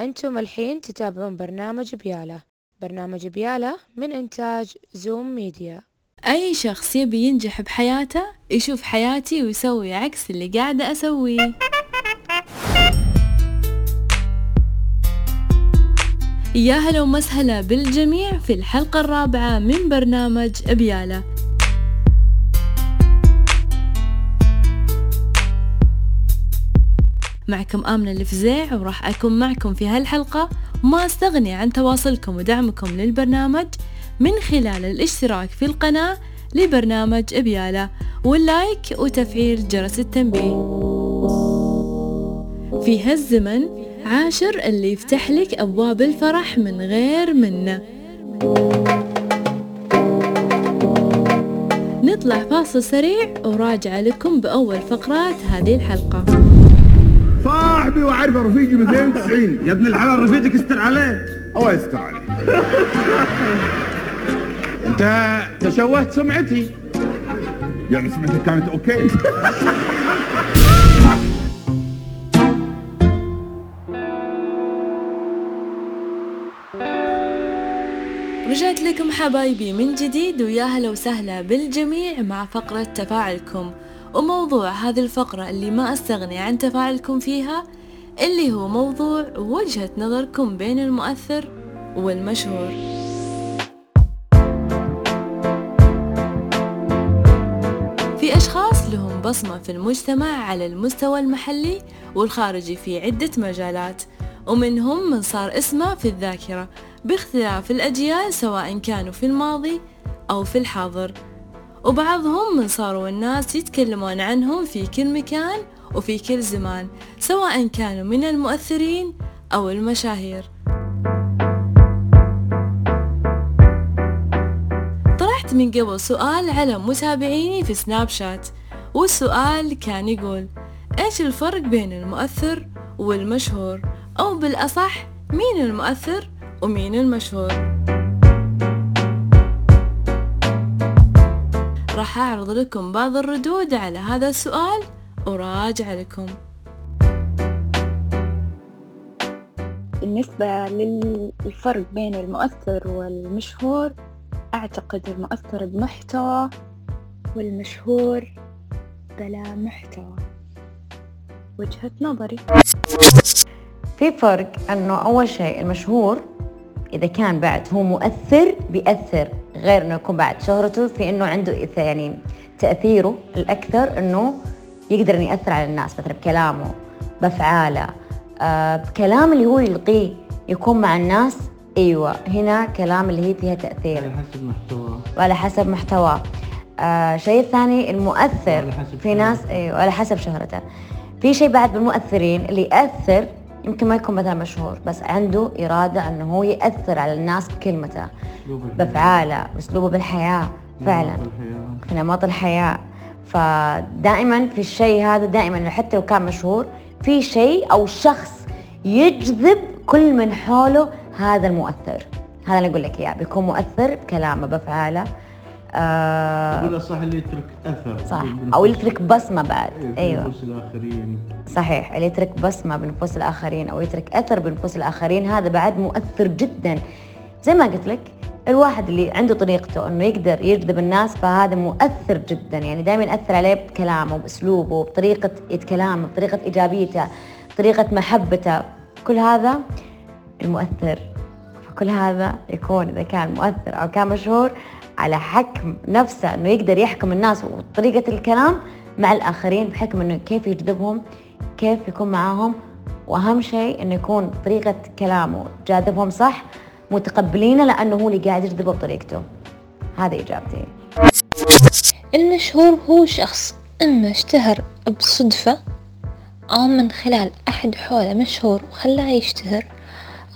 أنتم الحين تتابعون برنامج بيالة برنامج بيالة من إنتاج زوم ميديا. أي شخص يبي ينجح بحياته يشوف حياتي ويسوي عكس اللي قاعدة أسويه. يا هلا ومسهلا بالجميع في الحلقة الرابعة من برنامج بيالة معكم آمنة الفزيع وراح أكون معكم في هالحلقة. ما أستغني عن تواصلكم ودعمكم للبرنامج من خلال الاشتراك في القناة لبرنامج إبيالة واللايك وتفعيل جرس التنبيه. في هالزمن عاشر اللي يفتح لك أبواب الفرح من غير منة. نطلع فاصل سريع وراجع لكم بأول فقرات هذه الحلقة. صاحبي وعارفه رفيقي من 92 يا ابن الحلال رفيقك استر عليه. الله يستر عليك انت تشوهت سمعتي. يعني سمعتك كانت أوكي. رجعت لكم حبايبي من جديد ويا هلا وسهلا بالجميع مع فقرة تفاعلكم. وموضوع هذه الفقرة اللي ما أستغني عن تفاعلكم فيها اللي هو موضوع وجهة نظركم بين المؤثر والمشهور. في أشخاص لهم بصمة في المجتمع على المستوى المحلي والخارجي في عدة مجالات ومنهم من صار اسمه في الذاكرة باختلاف الأجيال سواء كانوا في الماضي أو في الحاضر. وبعضهم من صاروا الناس يتكلمون عنهم في كل مكان وفي كل زمان سواء كانوا من المؤثرين أو المشاهير. طرحت من قبل سؤال على متابعيني في سناب شات والسؤال كان يقول إيش الفرق بين المؤثر والمشهور؟ أو بالأصح مين المؤثر ومين المشهور؟ راح أعرض لكم بعض الردود على هذا السؤال وراجع لكم. بالنسبة للفرق بين المؤثر والمشهور أعتقد المؤثر بمحتوى والمشهور بلا محتوى. وجهة نظري. في فرق إنه أول شيء المشهور إذا كان بعد هو مؤثر بيأثر. غير انه يكون بعد شهرته في إنه عنده يعني تأثيره الأكثر إنه يقدر إنه يأثر على الناس مثلا بكلامه بأفعاله آه بكلام اللي هو يلقيه يكون مع الناس. أيوه هنا كلام اللي هي فيها تأثير. على حسب محتوى وعلى حسب محتواه. آه شيء ثاني المؤثر في ناس أيوه على حسب شهرته. في شيء بعد بالمؤثرين اللي يأثر يمكن ما يكون مثلا مشهور بس عنده إرادة أنه هو يأثر على الناس بكلمته. بأفعاله بأسلوبه بالحياة فعلا نمط الحياة. في نمط الحياة فدائما في الشيء هذا دائما حتى لو كان مشهور في شيء أو شخص يجذب كل من حوله هذا المؤثر هذا اللي أقول لك إياه بيكون مؤثر بكلامه بأفعاله آه ولا صح اللي يترك أثر. صح. بنفوس- أو يترك بصمة بعد. إيه، في أيوه. نفوس الآخرين. صحيح. اللي يترك بصمة بنفوس الآخرين أو يترك أثر بنفوس الآخرين هذا بعد مؤثر جدا. زي ما قلت لك الواحد اللي عنده طريقته إنه يقدر يجذب الناس فهذا مؤثر جدا. يعني دائما يأثر عليه بكلامه باسلوبه بطريقه كلامه بطريقة إيجابيته بطريقة محبته. كل هذا المؤثر فكل هذا يكون إذا كان مؤثر أو كان مشهور على حكم نفسه إنه يقدر يحكم الناس وطريقة الكلام مع الآخرين بحكم إنه كيف يجذبهم كيف يكون معاهم. وأهم شيء إنه يكون طريقة كلامه جاذبهم صح متقبلينه لأنه هو اللي قاعد يجذبه بطريقته. هذه إجابتي. المشهور هو شخص إما اشتهر بصدفة أو من خلال أحد حوله مشهور وخلاه يشتهر.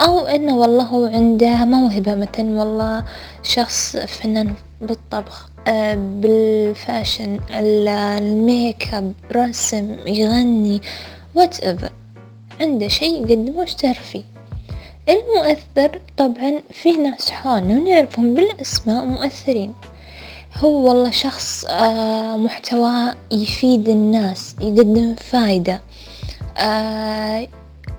أو إنه والله هو عنده موهبة مثلا والله شخص فنان بالطبخ آه، بال fashion ال- الميك اب رسم يغني وات عنده شيء يقدمه واشتهر فيه. المؤثر طبعا في ناس حولنا ونعرفهم بالأسماء مؤثرين. هو والله شخص آه، محتواه يفيد الناس يقدم فايدة آه،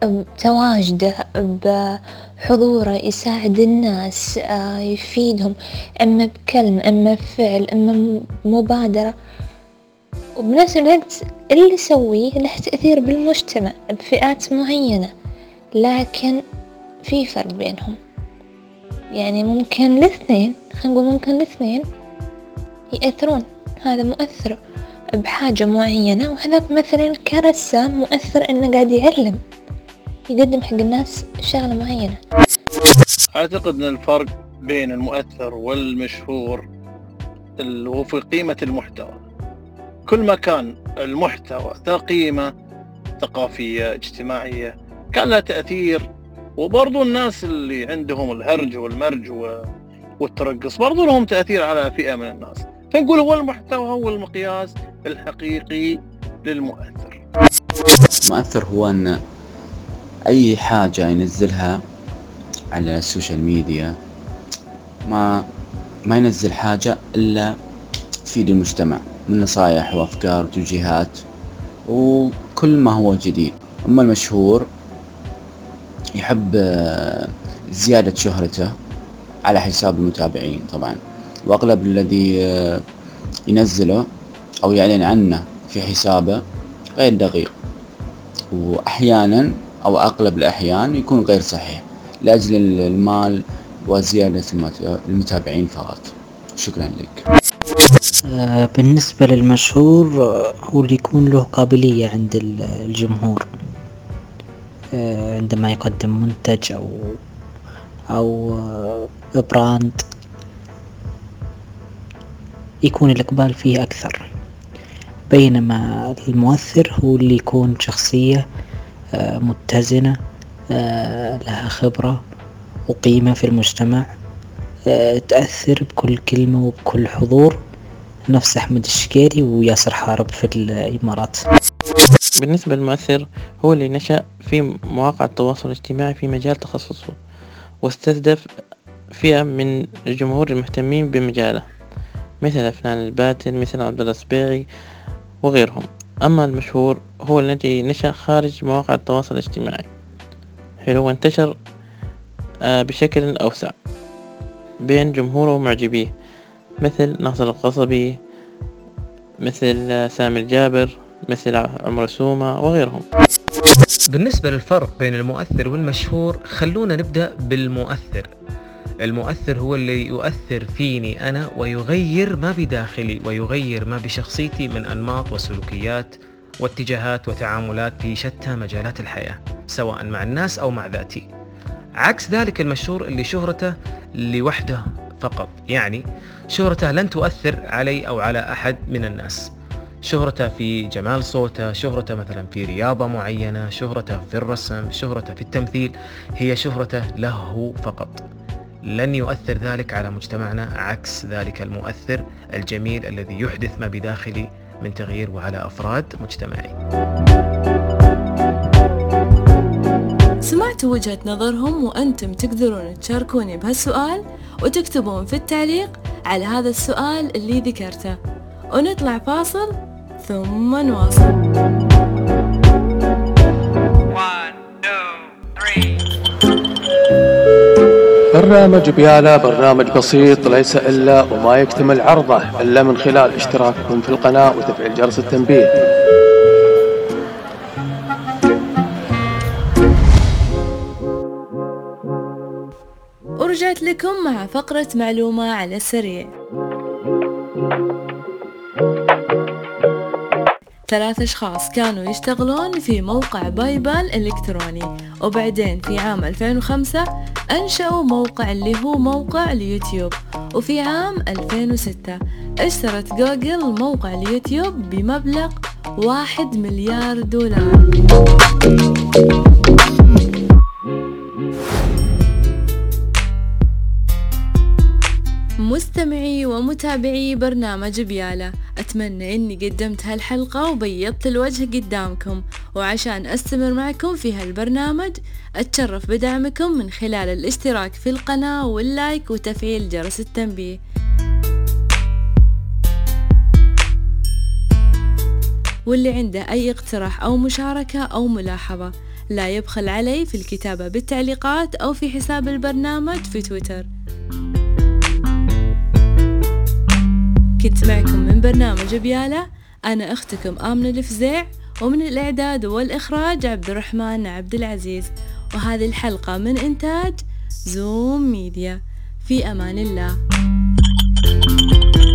بتواجده بحضوره يساعد الناس آه، يفيدهم إما بكلمة إما بفعل إما مبادرة. وبنفس الوقت اللي يسويه له تأثير بالمجتمع بفئات معينة لكن في فرق بينهم. يعني ممكن الاثنين خلينا نقول ممكن الاثنين يأثرون. هذا مؤثر بحاجة معينة وهذاك مثلا كرسام مؤثر إنه قاعد يعلم. يقدم حق الناس شغلة معينة. أعتقد أن الفرق بين المؤثر والمشهور هو في قيمة المحتوى. كل ما كان المحتوى ذا قيمة ثقافية اجتماعية كان له تأثير. وبرضو الناس اللي عندهم الهرج والمرج والترقص برضو لهم تأثير على فئة من الناس. فنقول هو المحتوى هو المقياس الحقيقي للمؤثر. مؤثر هو أن أي حاجة ينزلها على ال social media ما ما ينزل حاجة إلا تفيد المجتمع من نصايح وأفكار وتوجيهات وكل ما هو جديد. أما المشهور يحب آه، زيادة شهرته على حساب المتابعين طبعا. وأغلب الذي آه، ينزله أو يعلن عنه في حسابه غير دقيق. وأحيانا أو أغلب الأحيان يكون غير صحيح لأجل المال وزيادة المت- المتابعين فقط. شكرا لك. آه، بالنسبة للمشهور آه، هو اللي يكون له قابلية عند ال- الجمهور. آه، عندما يقدم منتج أو أو براند يكون الإقبال فيه أكثر. بينما المؤثر هو اللي يكون شخصية متزنة آه، لها خبرة وقيمة في المجتمع آه، تأثر بكل كلمة وبكل حضور. نفس أحمد الشقيري وياسر حارب في الإمارات. بالنسبة للمؤثر هو اللي نشأ في مواقع التواصل الاجتماعي في مجال تخصصه واستهدف فئة من الجمهور المهتمين بمجاله مثل أفنان الباتل مثل عبد السبيعي وغيرهم. أما المشهور هو الذي نشأ خارج مواقع التواصل الاجتماعي حلو وانتشر آه، بشكل أوسع بين جمهوره ومعجبيه مثل ناصر القصبي مثل آه، سامي الجابر مثل عمر سومة وغيرهم. بالنسبة للفرق بين المؤثر والمشهور خلونا نبدأ بالمؤثر. المؤثر هو اللي يؤثر فيني أنا ويغير ما بداخلي ويغير ما بشخصيتي من أنماط وسلوكيات واتجاهات وتعاملات في شتى مجالات الحياة سواء مع الناس أو مع ذاتي. عكس ذلك المشهور اللي شهرته لوحده فقط يعني شهرته لن تؤثر علي أو على أحد من الناس. شهرته في جمال صوته شهرته مثلا في رياضة معينة شهرته في الرسم شهرته في التمثيل هي شهرته له فقط. لن يؤثر ذلك على مجتمعنا عكس ذلك المؤثر الجميل الذي يحدث ما بداخلي من تغيير وعلى أفراد مجتمعي. سمعتوا وجهة نظرهم وأنتم تقدرون تشاركوني بهالسؤال وتكتبون في التعليق على هذا السؤال اللي ذكرته. ونطلع فاصل ثم نواصل. برنامج بيالا برنامج بسيط ليس إلا وما يكتمل عرضه إلا من خلال اشتراككم في القناة وتفعيل جرس التنبيه. ورجعت لكم مع فقرة معلومة على السريع. ثلاث أشخاص كانوا يشتغلون في موقع بايبال إلكتروني وبعدين في عام 2005 أنشأوا موقع اللي هو موقع اليوتيوب. وفي عام 2006 اشترت جوجل موقع اليوتيوب بمبلغ واحد مليار دولار. ومتابعي برنامج بيالا. أتمنى أني قدمت هالحلقة وبيضت الوجه قدامكم. وعشان أستمر معكم في هالبرنامج أتشرف بدعمكم من خلال الاشتراك في القناة واللايك وتفعيل جرس التنبيه. واللي عنده أي اقتراح أو مشاركة أو ملاحظة لا يبخل علي في الكتابة بالتعليقات أو في حساب البرنامج في تويتر. كنت معكم من برنامج بيالة أنا أختكم آمنة الفزيع ومن الإعداد والإخراج عبد الرحمن عبد العزيز وهذه الحلقة من إنتاج زوم ميديا. في أمان الله. Thank you.